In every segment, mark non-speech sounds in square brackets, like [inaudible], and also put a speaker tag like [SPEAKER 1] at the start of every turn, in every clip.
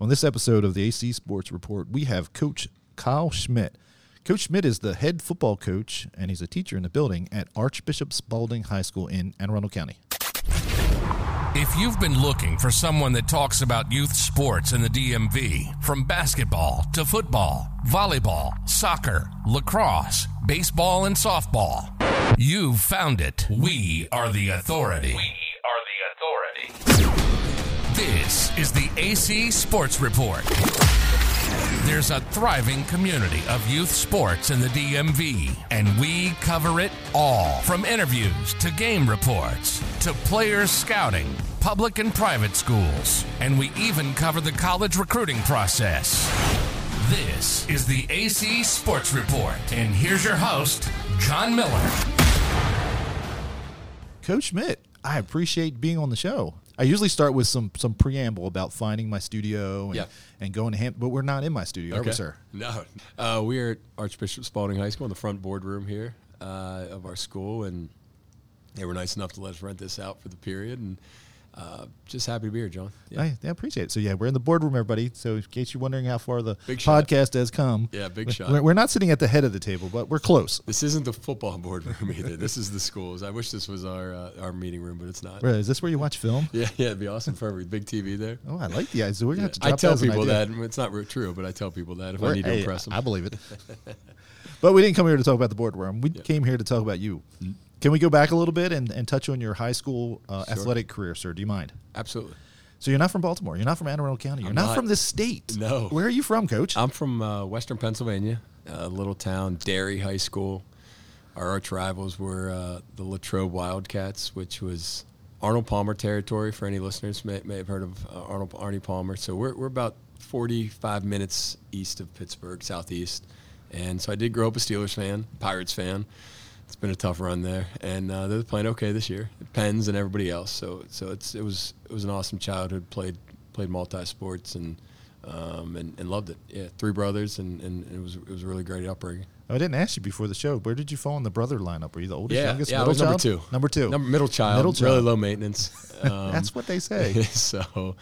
[SPEAKER 1] On this episode of the AC Sports Report, we have Coach Kyle Schmitt. Coach Schmitt is the head football coach, and he's a teacher in the building at Archbishop Spalding High School in Anne Arundel County.
[SPEAKER 2] If you've been looking for someone that talks about youth sports in the DMV, from basketball to football, volleyball, soccer, lacrosse, baseball, and softball, you've found it. We are the authority. This is the AC Sports Report. There's a thriving community of youth sports in the DMV, and we cover it all from interviews to game reports to players scouting, public and private schools, and we even cover the college recruiting process. This is the AC Sports Report, and here's your host, John Miller.
[SPEAKER 1] Coach Schmitt, I appreciate being on the show. I usually start with some some preamble about finding my studio and,
[SPEAKER 3] Yeah.
[SPEAKER 1] and going to hand, but we're not in my studio, are we, sir?
[SPEAKER 3] No, uh, we are at Archbishop Spalding High School in the front boardroom here uh, of our school, and they were nice enough to let us rent this out for the period, and uh, just happy to be here, John. Yeah,
[SPEAKER 1] I, I appreciate it. So yeah, we're in the boardroom, everybody. So in case you're wondering how far the
[SPEAKER 3] Big shot.
[SPEAKER 1] podcast has come,
[SPEAKER 3] Yeah, big
[SPEAKER 1] we're-
[SPEAKER 3] shot.
[SPEAKER 1] We're, not sitting at the head of the table, but we're close.
[SPEAKER 3] this isn't the football [laughs] boardroom either. This is the schools. I wish this was our uh, our meeting room, but it's not.
[SPEAKER 1] Right, Is this where you watch film? [laughs]
[SPEAKER 3] Yeah, yeah, it'd be awesome for every big TV there.
[SPEAKER 1] Oh, I like the idea. So we're gonna have to
[SPEAKER 3] I tell
[SPEAKER 1] that
[SPEAKER 3] people that it's not true, but I tell people that if I
[SPEAKER 1] We're-
[SPEAKER 3] need to
[SPEAKER 1] hey,
[SPEAKER 3] impress them.
[SPEAKER 1] I believe it. [laughs] but we didn't come here to talk about the boardroom. We came here to talk about you. Can we go back a little bit and, and touch on your high school uh,
[SPEAKER 3] Sure.
[SPEAKER 1] athletic career, sir? Do you mind?
[SPEAKER 3] Absolutely.
[SPEAKER 1] So you're not from Baltimore. You're not from Anne Arundel County. You're not,
[SPEAKER 3] not.
[SPEAKER 1] from this state.
[SPEAKER 3] No.
[SPEAKER 1] Where are you from, Coach?
[SPEAKER 3] I'm from uh, Western Pennsylvania, a little town, Derry High School. Our arch rivals were uh, the Latrobe Wildcats, which was Arnold Palmer territory. For any listeners, may, may have heard of uh, Arnold Arnie Palmer. So we're, we're about 45 minutes east of Pittsburgh, southeast. And so I did grow up a Steelers fan, Pirates fan. It's been a tough run there, and uh, they're playing okay this year. Pens and everybody else. So so it's it was it was an awesome childhood. Played played multi sports and um, and, and loved it. Yeah, three brothers, and, and it was it was a really great upbringing.
[SPEAKER 1] I didn't ask you before the show. Where did you fall in the brother lineup? Were you the oldest,
[SPEAKER 3] Yeah,
[SPEAKER 1] youngest,
[SPEAKER 3] yeah, I
[SPEAKER 1] middle
[SPEAKER 3] was number
[SPEAKER 1] child?
[SPEAKER 3] two.
[SPEAKER 1] Number two.
[SPEAKER 3] Number, middle child,
[SPEAKER 1] Middle child.
[SPEAKER 3] really low maintenance. [laughs] Um,
[SPEAKER 1] That's what they say. [laughs]
[SPEAKER 3] so,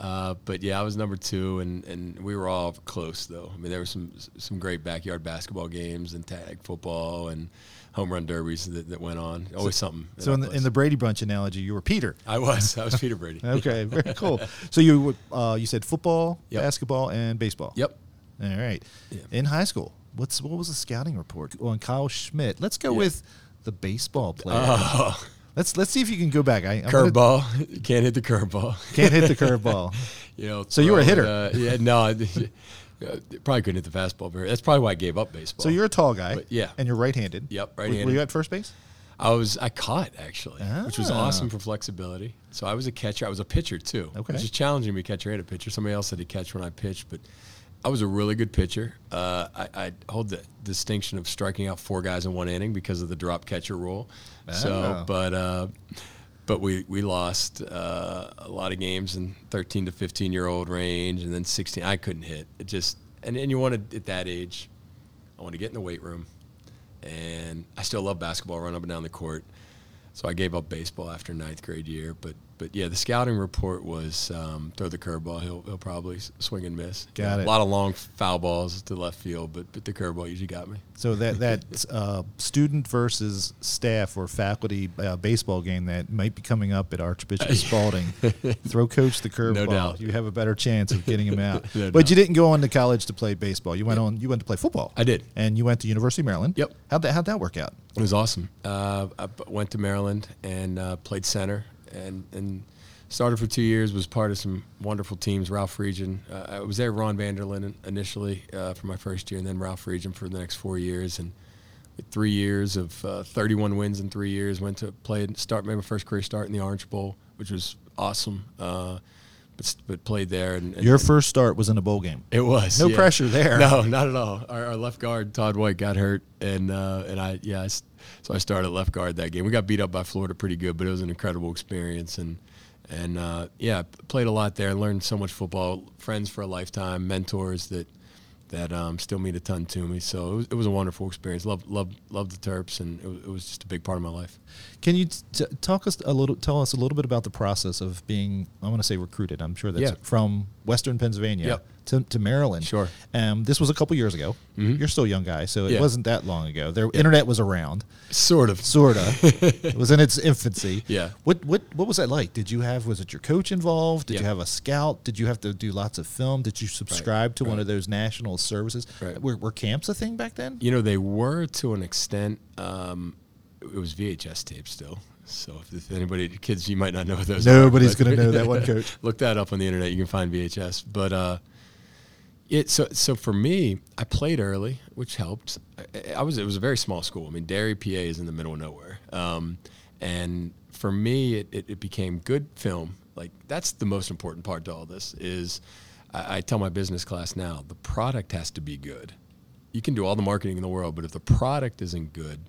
[SPEAKER 3] uh, but yeah, I was number two, and, and we were all close though. I mean, there were some some great backyard basketball games and tag football and home run derbies that, that went on. Always something.
[SPEAKER 1] So in the, in the Brady Bunch analogy, you were Peter.
[SPEAKER 3] I was I was [laughs] Peter Brady.
[SPEAKER 1] Okay, very [laughs] cool. So you uh, you said football,
[SPEAKER 3] Yep.
[SPEAKER 1] basketball, and baseball.
[SPEAKER 3] Yep.
[SPEAKER 1] All right.
[SPEAKER 3] Yeah.
[SPEAKER 1] In high school, what's what was the scouting report on Kyle Schmitt? Let's go
[SPEAKER 3] Yeah.
[SPEAKER 1] with the baseball player.
[SPEAKER 3] Oh,
[SPEAKER 1] let's let's see if you can go back. I
[SPEAKER 3] curveball. [laughs] Can't hit the curveball.
[SPEAKER 1] Can't hit the [laughs] curveball.
[SPEAKER 3] you know.
[SPEAKER 1] So you were a hitter.
[SPEAKER 3] Uh, yeah. No. I, [laughs] probably couldn't hit the fastball very. That's probably why I gave up baseball.
[SPEAKER 1] So you're a tall guy.
[SPEAKER 3] But, yeah.
[SPEAKER 1] And you're right-handed.
[SPEAKER 3] Yep,
[SPEAKER 1] Were- Were
[SPEAKER 3] right-handed.
[SPEAKER 1] you at first base?
[SPEAKER 3] I was I caught actually, which was
[SPEAKER 1] Ah.
[SPEAKER 3] awesome for flexibility. So I was a catcher. I was a pitcher too,
[SPEAKER 1] Okay.
[SPEAKER 3] which is challenging to be a catcher and a pitcher. Somebody else had to catch when I pitched, but I was a really good pitcher. Uh, I, I hold the distinction of striking out four guys in one inning because of the drop catcher rule. So, but uh, but we we lost uh, a lot of games in 13 to 15 year old range, and then 16. I couldn't hit. It just and and you wanted at that age, I want to get in the weight room and I still love basketball, run up and down the court. So I gave up baseball after ninth grade year, but but yeah, the scouting report was um, throw the curveball. He'll he'll probably swing and miss.
[SPEAKER 1] Got
[SPEAKER 3] a
[SPEAKER 1] it.
[SPEAKER 3] A lot of long foul balls to left field, but but the curveball usually got me.
[SPEAKER 1] So that that uh, student versus staff or faculty uh, baseball game that might be coming up at Archbishop [laughs] Spalding, throw coach the curveball.
[SPEAKER 3] No doubt.
[SPEAKER 1] You have a better chance of getting him out. [laughs]
[SPEAKER 3] No
[SPEAKER 1] but
[SPEAKER 3] doubt.
[SPEAKER 1] you didn't go on to college to play baseball. You went on. You went to play football.
[SPEAKER 3] I did.
[SPEAKER 1] And you went to University of Maryland.
[SPEAKER 3] Yep.
[SPEAKER 1] How'd that How'd that work out?
[SPEAKER 3] It was awesome. Uh, I went to Maryland and uh, played center and and started for two years. Was part of some wonderful teams. Ralph Friedgen. Uh, I was there. Ron Vanderlinden initially uh, for my first year, and then Ralph Friedgen for the next four years. And three years of uh, 31 wins in three years, went to play and start made my first career start in the Orange Bowl, which was awesome. But, but played there. And, and
[SPEAKER 1] Your first start was in a bowl game.
[SPEAKER 3] it was
[SPEAKER 1] No
[SPEAKER 3] yeah.
[SPEAKER 1] pressure there.
[SPEAKER 3] No, not at all. Our, our left guard Todd White got hurt, and uh, and I yeah, I so I started left guard that game. We got beat up by Florida pretty good, but it was an incredible experience, and and uh, yeah, played a lot there. Learned so much football. Friends for a lifetime, mentors that that um, still mean a ton to me. So it was, it was a wonderful experience. Love, love, love the Terps, and it was, it was just a big part of my life.
[SPEAKER 1] Can you t- talk us a little? Tell us a little bit about the process of being. I want to say recruited. I'm sure that's
[SPEAKER 3] Yeah.
[SPEAKER 1] from Western Pennsylvania
[SPEAKER 3] Yep.
[SPEAKER 1] To, to Maryland.
[SPEAKER 3] Sure.
[SPEAKER 1] Um, this was a couple years ago.
[SPEAKER 3] Mhm.
[SPEAKER 1] You're still a young guy, so it
[SPEAKER 3] Yeah.
[SPEAKER 1] wasn't that long ago. The internet was around,
[SPEAKER 3] Sort of.
[SPEAKER 1] sort of. [laughs] it was in its infancy.
[SPEAKER 3] Yeah.
[SPEAKER 1] What what what was that like? Did you have? Was it your coach involved? Did
[SPEAKER 3] Yeah.
[SPEAKER 1] you have a scout? Did you have to do lots of film? Did you subscribe to one of those national services?
[SPEAKER 3] Right.
[SPEAKER 1] Were, were camps a thing back then?
[SPEAKER 3] You know, they were to an extent. Um, it was VHS tape still. So if, if anybody, kids, you might not know those.
[SPEAKER 1] Nobody's
[SPEAKER 3] but-
[SPEAKER 1] gonna know that one, [laughs] Coach.
[SPEAKER 3] Look that up on the internet. You can find VHS. But uh, it so so for me, I played early, which helped. I, I was it was a very small school. I mean, Derry, PA, is in the middle of nowhere. Um, and for me, it, it, it became good film. Like that's the most important part to all this is. I, I tell my business class now, the product has to be good. You can do all the marketing in the world, but if the product isn't good,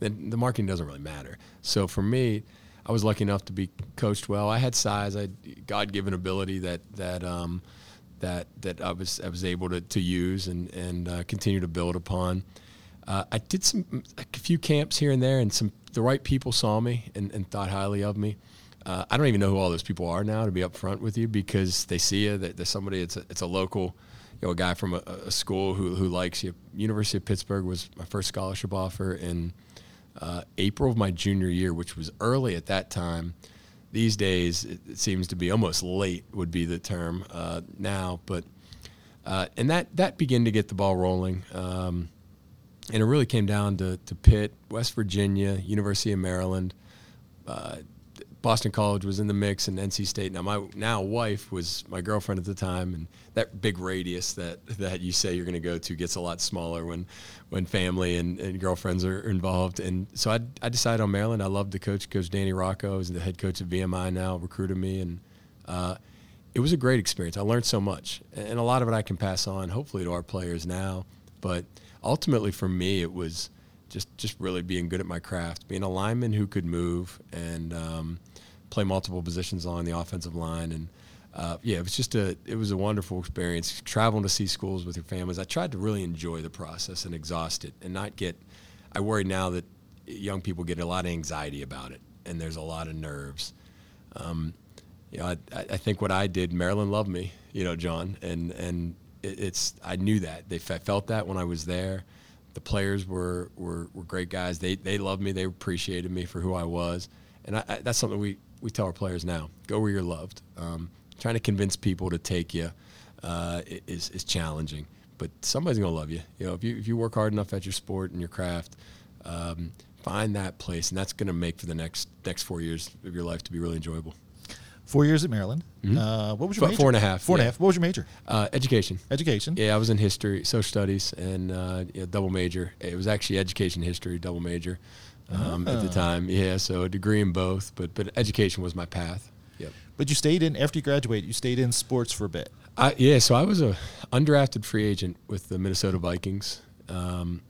[SPEAKER 3] then the marketing doesn't really matter. So for me, I was lucky enough to be coached well. I had size, I had God-given ability that that um, that that I was I was able to, to use and and uh, continue to build upon. Uh, I did some a few camps here and there, and some the right people saw me and, and thought highly of me. Uh, I don't even know who all those people are now, to be upfront with you, because they see you. That there's somebody. It's a, it's a local, you know, a guy from a, a school who who likes you. University of Pittsburgh was my first scholarship offer in uh, April of my junior year, which was early at that time. These days, it, seems to be almost late would be the term uh, now, but uh, and that that began to get the ball rolling. Um, and it really came down to, to Pitt, West Virginia, University of Maryland, uh, Boston College was in the mix, and NC State. Now my now wife was my girlfriend at the time, and that big radius that that you say you're going to go to gets a lot smaller when when family and, and girlfriends are involved. And so I, I decided on Maryland. I loved the coach, Coach Danny Rocco, is the head coach of VMI now, recruited me, and uh, it was a great experience. I learned so much, and a lot of it I can pass on, hopefully, to our players now. But ultimately, for me, it was just just really being good at my craft, being a lineman who could move and um, play multiple positions along the offensive line, and uh, yeah, it was just a it was a wonderful experience traveling to see schools with your families. I tried to really enjoy the process and exhaust it, and not get. I worry now that young people get a lot of anxiety about it, and there's a lot of nerves. Um, you know, I, I think what I did, Maryland loved me, you know, John, and and it's I knew that they I felt that when I was there. The players were, were, were great guys. They they loved me. They appreciated me for who I was, and I, I, that's something we, we tell our players now. Go where you're loved. Um, trying to convince people to take you uh, is is challenging, but somebody's gonna love you. You know, if you if you work hard enough at your sport and your craft, um, find that place, and that's gonna make for the next next four years of your life to be really enjoyable.
[SPEAKER 1] Four years at Maryland. Uh, what was your
[SPEAKER 3] Four-
[SPEAKER 1] major?
[SPEAKER 3] four and a half,
[SPEAKER 1] Four and a half. What was your major?
[SPEAKER 3] Uh, education.
[SPEAKER 1] Education.
[SPEAKER 3] Yeah, I was in history, social studies, and uh, yeah, double major. It was actually education history, double major um, at the
[SPEAKER 1] Ah.
[SPEAKER 3] time. Yeah, so a degree in both, but but education was my path. Yep.
[SPEAKER 1] But you stayed in after you graduated. You stayed in sports for a bit.
[SPEAKER 3] I, yeah, so I was a undrafted free agent with the Minnesota Vikings. Um,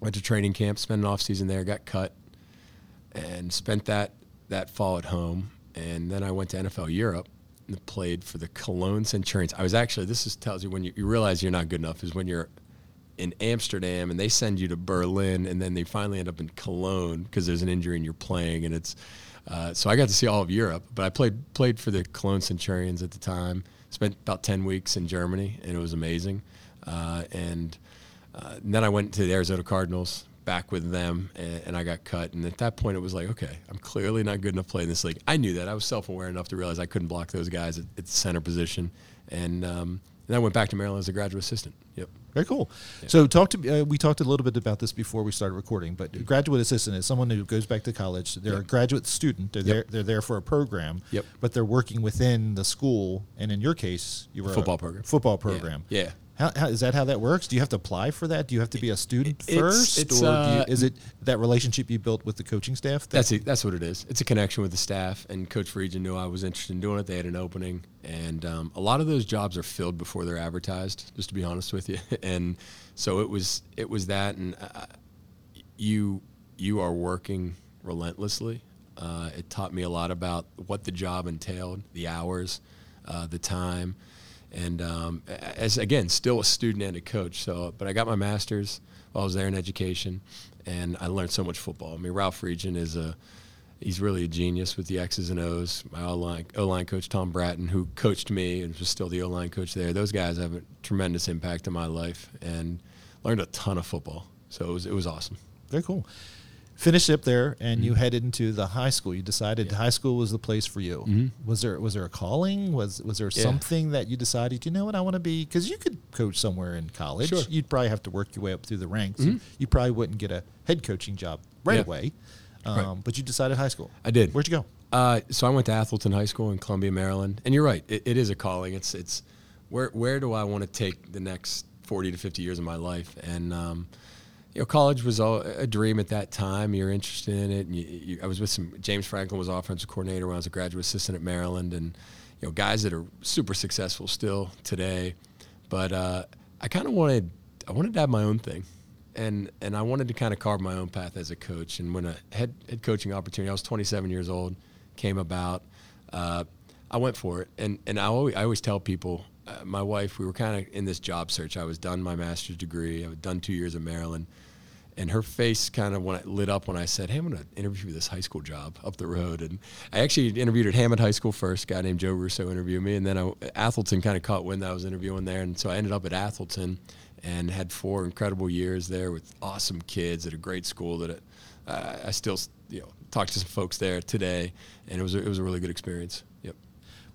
[SPEAKER 3] went to training camp, spent an off season there, got cut, and spent that that fall at home. And then I went to NFL Europe and played for the Cologne Centurions. I was actually this is tells you when you, you realize you're not good enough is when you're in Amsterdam and they send you to Berlin and then they finally end up in Cologne because there's an injury and you're playing and it's uh, so I got to see all of Europe, but I played played for the Cologne Centurions at the time. Spent about ten weeks in Germany and it was amazing. Uh, and, uh, and then I went to the Arizona Cardinals, back with them, and, and I got cut. And at that point, it was like, okay, I'm clearly not good enough to play in this league. I knew that. I was self-aware enough to realize I couldn't block those guys at, at the center position. And um, then I went back to Maryland as a graduate assistant. Yep.
[SPEAKER 1] Very cool. So, talk to uh, we talked a little bit about this before we started recording. But graduate assistant is someone who goes back to college. They're a graduate student. They're there. They're there for a program.
[SPEAKER 3] Yep.
[SPEAKER 1] But they're working within the school. And in your case, you were a
[SPEAKER 3] Football program.
[SPEAKER 1] Football
[SPEAKER 3] Yeah.
[SPEAKER 1] program.
[SPEAKER 3] Yeah.
[SPEAKER 1] How, how is that? How that works? Do you have to apply for that? Do you have to be a student
[SPEAKER 3] It's-
[SPEAKER 1] first,
[SPEAKER 3] it's,
[SPEAKER 1] or
[SPEAKER 3] uh,
[SPEAKER 1] you, is it that relationship you built with the coaching staff? that-
[SPEAKER 3] That's it. That's what it is. It's a connection with the staff, and Coach Friedgen knew I was interested in doing it. They had an opening, and um, a lot of those jobs are filled before they're advertised. Just to be honest with you, [laughs] and so it was. It was that, and uh, you you are working relentlessly. Uh, it taught me a lot about what the job entailed, the hours, uh, the time, and um, as again, still a student and a coach. So, but I got my master's while I was there in education, and I learned so much football. I mean, Ralph Friedgen is a he's really a genius with the X's and O's. My O line O line coach Tom Brattan, who coached me and was still the O line coach there. Those guys have a tremendous impact in my life, and learned a ton of football. So it was it was awesome.
[SPEAKER 1] Very cool. Finished up there, and mm-hmm. you headed into the high school. You decided yeah. high school was the place for you. Mm-hmm. Was there was there a calling? Was was there yeah. something that you decided? You know what I want to be? Because you could coach somewhere in college. Sure. You'd probably have to work your way up through the ranks. Mm-hmm. You probably wouldn't get a head coaching job right yeah. away. Um, right. But you decided high school.
[SPEAKER 3] I did.
[SPEAKER 1] Where'd you go?
[SPEAKER 3] Uh, so I went to Atholton High School in Columbia, Maryland. And you're right, it, it is a calling. It's it's where where do I want to take the next 40 to 50 years of my life? And um, you know, college was all, a dream at that time. You're interested in it. And you, you, I was with some. James Franklin was offensive coordinator when I was a graduate assistant at Maryland, and you know, guys that are super successful still today. But uh, I kind of wanted, I wanted to have my own thing, and and I wanted to kind of carve my own path as a coach. And when a head head coaching opportunity, I was 27 years old, came about. Uh, I went for it, and and I always, I always tell people, my wife, we were kind of in this job search. I was done my master's degree. I had done two years in Maryland and her face kind of when lit up when I said, "Hey, I'm going to interview for this high school job up the road." And I actually interviewed at Hammond High School first. A guy named Joe Russo interviewed me, and then I, Atholton kind of caught wind that I was interviewing there, and so I ended up at Atholton and had four incredible years there with awesome kids at a great school that it, uh, I still you know talk to some folks there today, and it was a, it was a really good experience. Yep.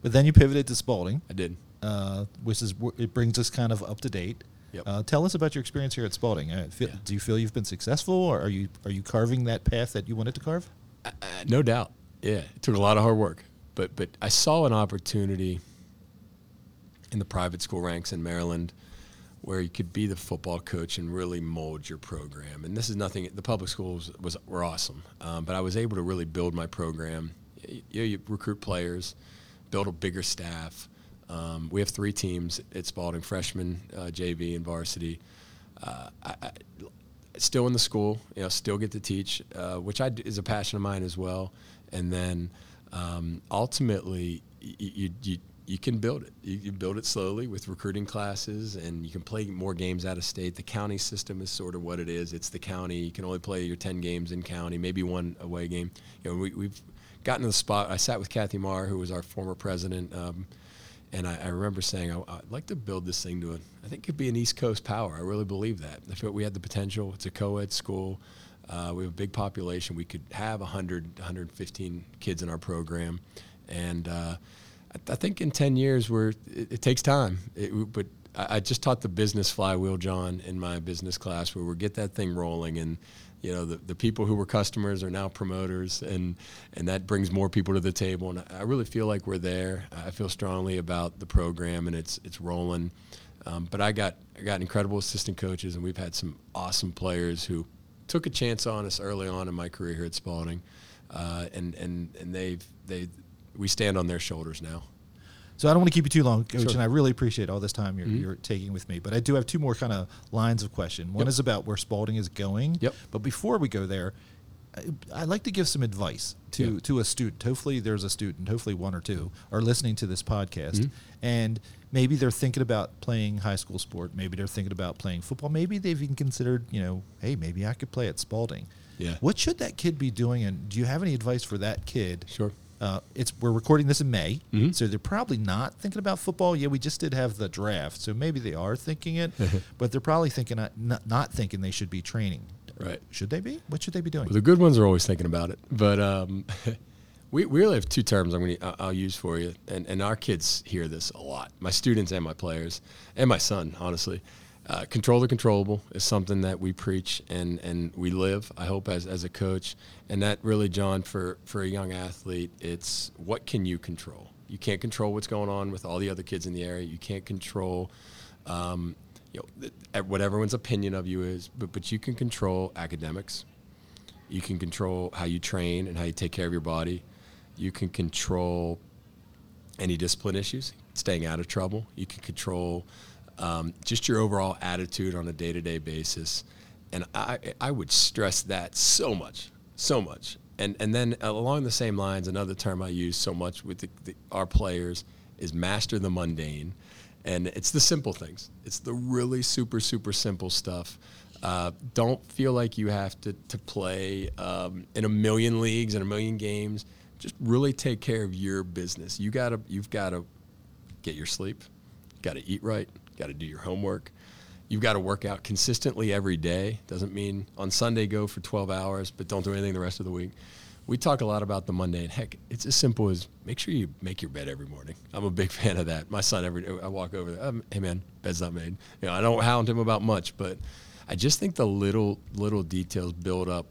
[SPEAKER 1] But then you pivoted to Spalding.
[SPEAKER 3] I did,
[SPEAKER 1] uh, which is it brings us kind of up to date. Yep. Uh, tell us about your experience here at Spalding. Uh, feel, yeah. Do you feel you've been successful, or are you are you carving that path that you wanted to carve?
[SPEAKER 3] No doubt. Yeah, it took a lot of hard work, but but I saw an opportunity in the private school ranks in Maryland where you could be the football coach and really mold your program. And this is nothing. The public schools was were awesome, um, but I was able to really build my program. You, you recruit players, build a bigger staff. Um, we have three teams at Spalding: freshman, uh, JV, and varsity. Uh, I, I, still in the school, you know, still get to teach, uh, which I, is a passion of mine as well. And then um, ultimately, you, you, you can build it. You, you, build it slowly with recruiting classes, and you can play more games out of state. The county system is sort of what it is. It's the county. You can only play your ten games in county, maybe one away game. You know, we, have gotten to the spot. I sat with Kathy Marr, who was our former president. Um, and I, I remember saying, I, would like to build this thing to a, I think it could be an East Coast power. I really believe that. I feel we had the potential. It's a co-ed school. Uh, we have a big population. We could have 100, 115 kids in our program. And uh, I, I, think in 10 years, we're, it, it takes time. It, but I, I, just taught the business flywheel, John, in my business class where we get that thing rolling. And you know the, the people who were customers are now promoters and and that brings more people to the table and I really feel like we're there. I feel strongly about the program and it's it's rolling. Um, but I got I got incredible assistant coaches and we've had some awesome players who took a chance on us early on in my career here at Spalding uh, and and and they've they we stand on their shoulders now
[SPEAKER 1] so I don't want to keep you too long, Coach, sure. and I really appreciate all this time you're, mm-hmm. you're, taking with me. But I do have two more kind of lines of question. One yep. is about where Spalding is going.
[SPEAKER 3] Yep.
[SPEAKER 1] But before we go there, I'd like to give some advice to, to a student. Hopefully, there's a student, hopefully, one or two are listening to this podcast. Mm-hmm. And maybe they're thinking about playing high school sport. Maybe they're thinking about playing football. Maybe they've even considered, you know, hey, maybe I could play at Spalding.
[SPEAKER 3] Yeah.
[SPEAKER 1] What should that kid be doing? And do you have any advice for that kid?
[SPEAKER 3] Sure
[SPEAKER 1] uh, it's we're recording this in May, mm-hmm. so they're probably not thinking about football. Yeah, we just did have the draft, so maybe they are thinking it, [laughs] but they're probably thinking uh, not, not thinking they should be training.
[SPEAKER 3] Right?
[SPEAKER 1] Should they be? What should they be doing?
[SPEAKER 3] Well, the good ones are always thinking about it, but um, [laughs] we we really have two terms I'm going to I'll use for you, and and our kids hear this a lot. My students and my players, and my son, honestly. Uh, control the controllable is something that we preach and, and we live, I hope, as, as a coach. And that really, John, for, for a young athlete, it's what can you control? You can't control what's going on with all the other kids in the area. You can't control, um, you know, what everyone's opinion of you is, but, but you can control academics. You can control how you train and how you take care of your body. You can control any discipline issues, staying out of trouble. You can control um, just your overall attitude on a day to day basis. And I, I would stress that so much, so much. And, and then along the same lines, another term I use so much with the, the, our players is master the mundane. And it's the simple things. It's the really super super simple stuff. Uh, don't feel like you have to to play um, in a million leagues and a million games. Just really take care of your business. You gotta you've got to get your sleep. Got to eat right. Got to do your homework. You've got to work out consistently every day. Doesn't mean on Sunday go for 12 hours, but don't do anything the rest of the week. We talk a lot about the mundane. Heck, it's as simple as make sure you make your bed every morning. I'm a big [laughs] fan of that. My son every day, I walk over there. Um, hey man, bed's not made. You know, I don't hound him about much, but I just think the little little details build up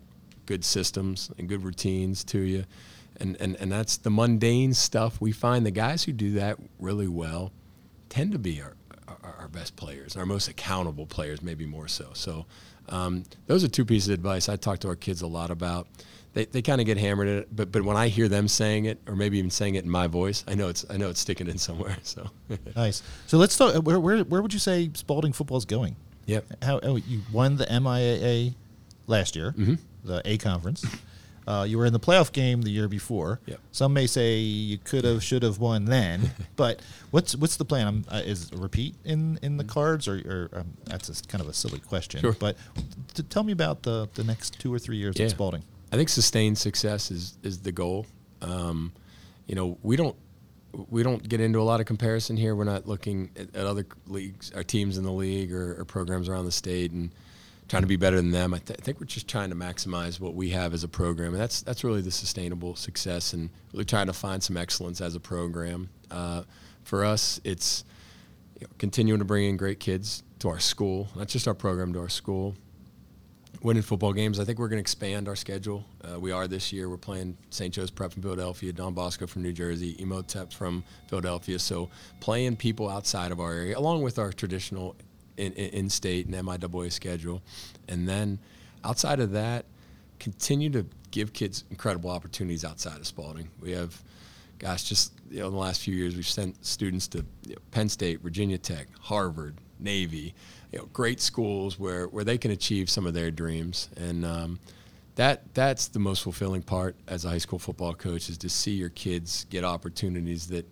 [SPEAKER 3] good systems and good routines to you. And, and, and that's the mundane stuff. We find the guys who do that really well tend to be our, our, our best players, our most accountable players, maybe more so. So um, those are two pieces of advice I talk to our kids a lot about. They, they kind of get hammered at it, but but when I hear them saying it, or maybe even saying it in my voice, I know it's I know it's sticking in somewhere. So [laughs]
[SPEAKER 1] nice. So let's talk. Where where where would you say Spalding football is going?
[SPEAKER 3] Yep.
[SPEAKER 1] How oh, you won the MIAA last year, mm-hmm. the A conference. Uh, you were in the playoff game the year before.
[SPEAKER 3] Yep.
[SPEAKER 1] Some may say you could have, should have won then. [laughs] but what's what's the plan? Um, uh, is a repeat in, in the cards, or, or um, that's a, kind of a silly question.
[SPEAKER 3] Sure.
[SPEAKER 1] But t- tell me about the, the next two or three years
[SPEAKER 3] Yeah.
[SPEAKER 1] at Spalding.
[SPEAKER 3] I think sustained success is is the goal. Um, you know, we don't we don't get into a lot of comparison here. We're not looking at, at other leagues, our teams in the league, or, or programs around the state, and trying to be better than them. I, th- I think we're just trying to maximize what we have as a program, and that's that's really the sustainable success, and really trying to find some excellence as a program. Uh, for us, it's you know, continuing to bring in great kids to our school, not just our program, to our school winning football games. I think we're going to expand our schedule. Uh, we are this year. We're playing St. Joe's Prep from Philadelphia, Don Bosco from New Jersey, Imhotep from Philadelphia. So playing people outside of our area, along with our traditional in, in, in-state and MIAA schedule, and then outside of that, continue to give kids incredible opportunities outside of Spalding. We have, gosh, just you know, in the last few years, we've sent students to you know, Penn State, Virginia Tech, Harvard, Navy, you know, great schools where, where they can achieve some of their dreams. And um, that that's the most fulfilling part as a high school football coach is to see your kids get opportunities that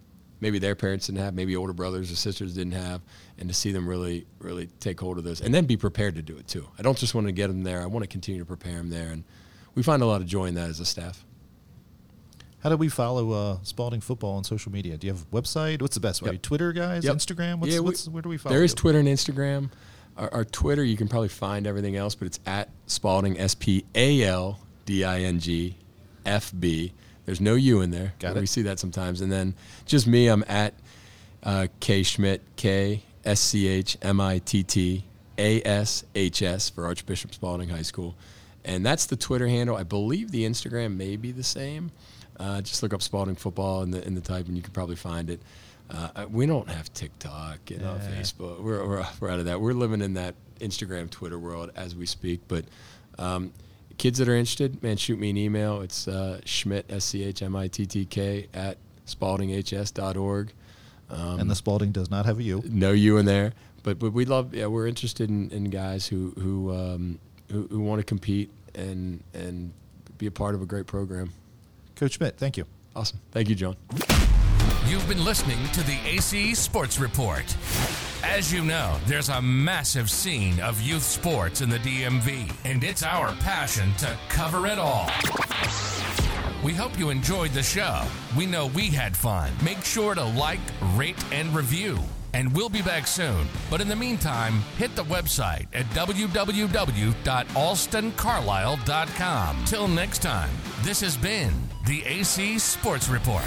[SPEAKER 3] maybe their parents didn't have, maybe older brothers or sisters didn't have, and to see them really really take hold of this and then be prepared to do it too. I don't just want to get them there; I want to continue to prepare them there, and we find a lot of joy in that as a staff.
[SPEAKER 1] How do we follow uh, Spalding football on social media? Do you have a website? What's the best way?
[SPEAKER 3] Yep.
[SPEAKER 1] Twitter, guys?
[SPEAKER 3] Yep.
[SPEAKER 1] Instagram? What's,
[SPEAKER 3] Yeah, we-
[SPEAKER 1] what's, where do we follow
[SPEAKER 3] There is
[SPEAKER 1] you?
[SPEAKER 3] Twitter and Instagram. Our, our Twitter, you can probably find everything else, but it's at Spalding, S P A L D I N G F B. There's no U in there.
[SPEAKER 1] Got it.
[SPEAKER 3] We see that sometimes. And then just me, I'm at uh, K Schmitt, K S C H M I T T A S H S for Archbishop Spalding High School. And that's the Twitter handle. I believe the Instagram may be the same. Uh, just look up Spalding football in the in the type, and you can probably find it. Uh, we don't have TikTok and
[SPEAKER 1] Yeah.
[SPEAKER 3] Facebook. We're, we're we're out of that. We're living in that Instagram, Twitter world as we speak. But um, kids that are interested, man, shoot me an email. It's uh, Schmitt S C H M I T T K at spaldinghs.org. Um,
[SPEAKER 1] and the Spalding does not have a U.
[SPEAKER 3] no you in there. But but we love yeah we're interested in, in guys who who um, who, who want to compete and and be a part of a great program.
[SPEAKER 1] Coach Schmitt, thank you.
[SPEAKER 3] Awesome. Thank you, John.
[SPEAKER 2] You've been listening to the AC Sports Report. As you know, there's a massive scene of youth sports in the DMV, and it's our passion to cover it all. We hope you enjoyed the show. We know we had fun. Make sure to like, rate, and review. And we'll be back soon. But in the meantime, hit the website at www.alstoncarlisle.com. Till next time, this has been the AC Sports Report.